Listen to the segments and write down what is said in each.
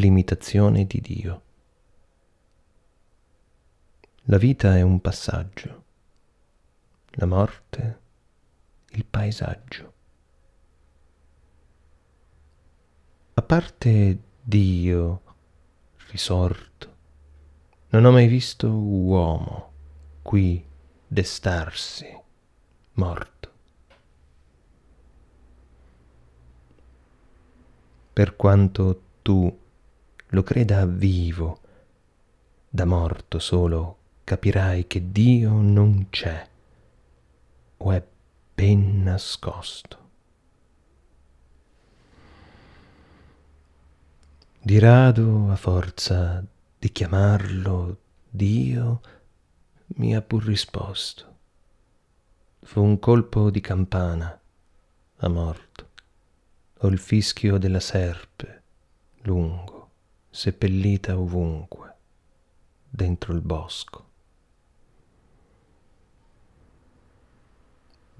l'imitazione di Dio. La vita è un passaggio, la morte il paesaggio. A parte Dio risorto, non ho mai visto uomo qui destarsi morto. Per quanto tu lo creda vivo, da morto solo capirai che Dio non c'è o è ben nascosto. Di rado, a forza di chiamarlo Dio, mi ha pur risposto. Fu un colpo di campana a morto, o il fischio della serpe, lungo, seppellita ovunque, dentro il bosco.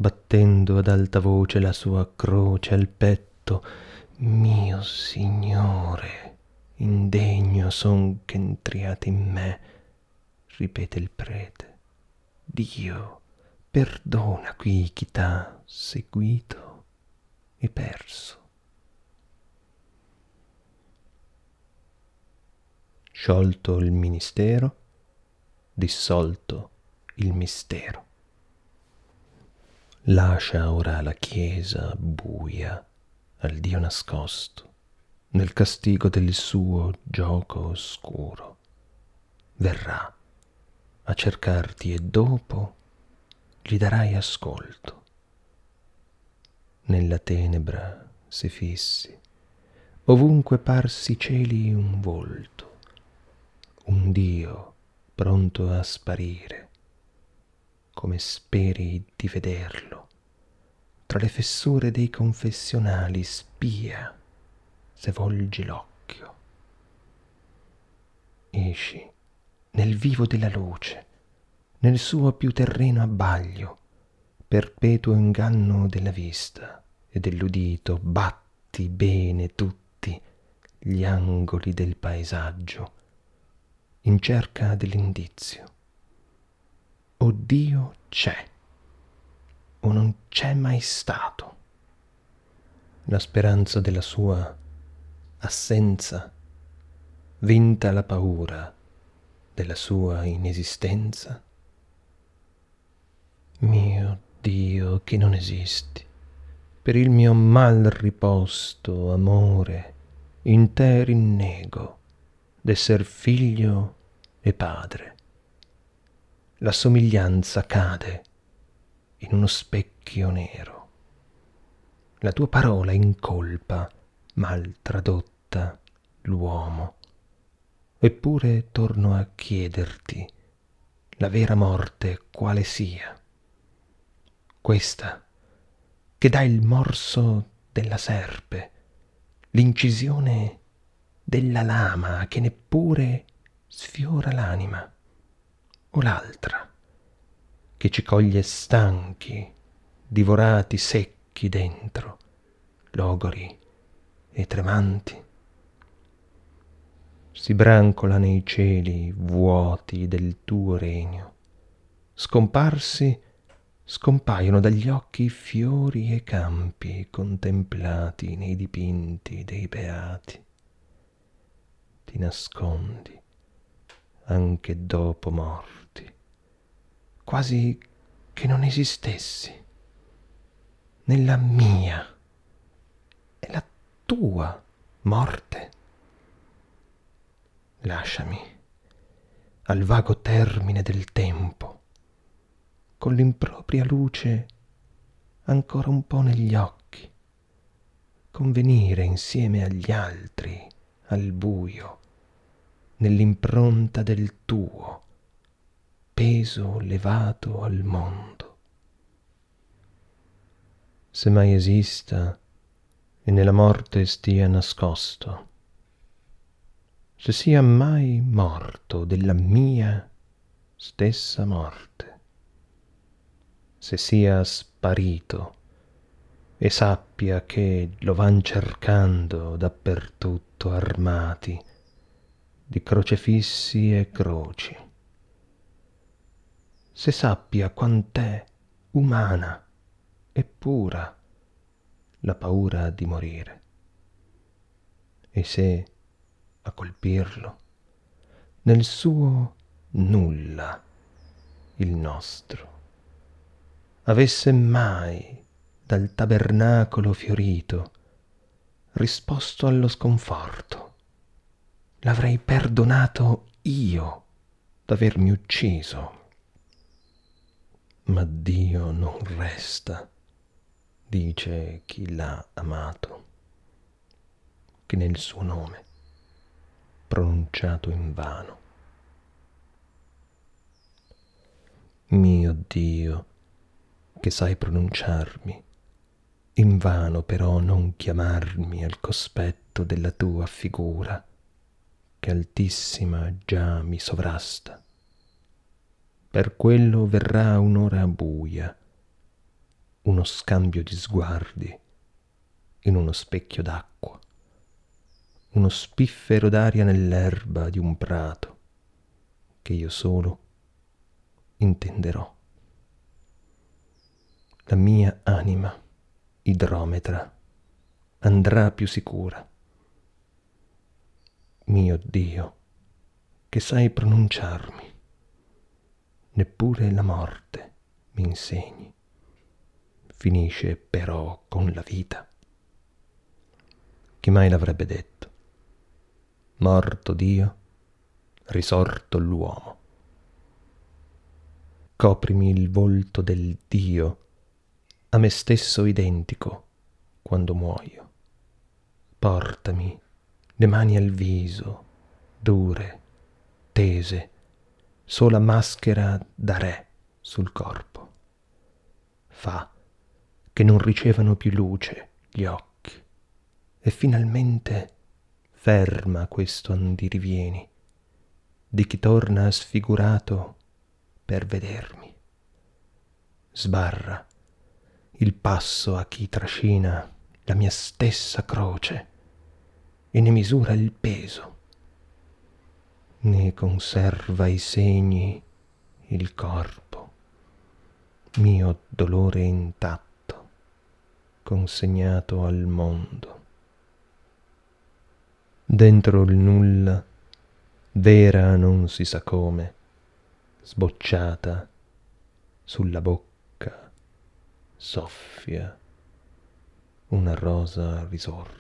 battendo ad alta voce la sua croce al petto, mio Signore, indegno son che entriate in me, ripete il prete. Dio, perdona qui chi t'ha seguito e perso. Sciolto il ministero, dissolto il mistero. Lascia ora la Chiesa buia al Dio nascosto nel castigo del suo gioco oscuro. Verrà a cercarti e dopo gli darai ascolto. Nella tenebra si fissi, ovunque parsi cieli un volto, Dio pronto a sparire come speri di vederlo. Tra le fessure dei confessionali spia se volgi l'occhio. Esci nel vivo della luce, nel suo più terreno abbaglio, perpetuo inganno della vista e dell'udito, batti bene tutti gli angoli del paesaggio in cerca dell'indizio o Dio c'è o non c'è mai stato. La speranza della sua assenza, vinta la paura della sua inesistenza. Mio Dio che non esisti, per il mio mal riposto amore, in te rinnego d'esser figlio e padre la somiglianza cade in uno specchio nero. La tua parola incolpa, mal tradotta, l'uomo. Eppure torno a chiederti la vera morte quale sia. Questa che dà il morso della serpe, l'incisione della lama che neppure sfiora l'anima o l'altra, che ci coglie stanchi, divorati secchi dentro, logori e tremanti? Si brancola nei cieli vuoti del tuo regno. Scomparsi, scompaiono dagli occhi fiori e campi contemplati nei dipinti dei beati. Nascondi anche dopo morte quasi che non esistessi, nella mia e la tua morte. Lasciami al vago termine del tempo, con l'impropria luce ancora un po' negli occhi, convenire insieme agli altri al buio, nell'impronta del tuo peso levato al mondo. Se mai esista e nella morte stia nascosto, se sia mai morto della mia stessa morte, se sia sparito e sappia che lo van cercando dappertutto armati, di crocefissi e croci. Se sappia quant'è umana e pura la paura di morire, e se a colpirlo nel suo nulla il nostro avesse mai dal tabernacolo fiorito risposto allo sconforto l'avrei perdonato io d'avermi ucciso. Ma dio non resta dice chi l'ha amato che nel suo nome pronunciato invano mio dio che sai pronunciarmi invano però non chiamarmi al cospetto della tua figura che altissima già mi sovrasta. Per quello verrà un'ora buia uno scambio di sguardi in uno specchio d'acqua uno spiffero d'aria nell'erba di un prato che io solo intenderò. La mia anima idrometra andrà più sicura mio dio che sai pronunciarmi. Neppure la morte mi insegni. Finisce però con la vita. Chi mai l'avrebbe detto? Morto dio risorto l'uomo. Coprimi il volto del dio a me stesso identico quando muoio. Portami le mani al viso dure tese sola maschera da re sul corpo. Fa che non ricevano più luce gli occhi. E finalmente ferma questo andirivieni di chi torna sfigurato per vedermi. Sbarra il passo a chi trascina la mia stessa croce e ne misura il peso, ne conserva i segni il corpo, mio dolore intatto, consegnato al mondo. Dentro il nulla, vera non si sa come, sbocciata sulla bocca, soffia una rosa risorta.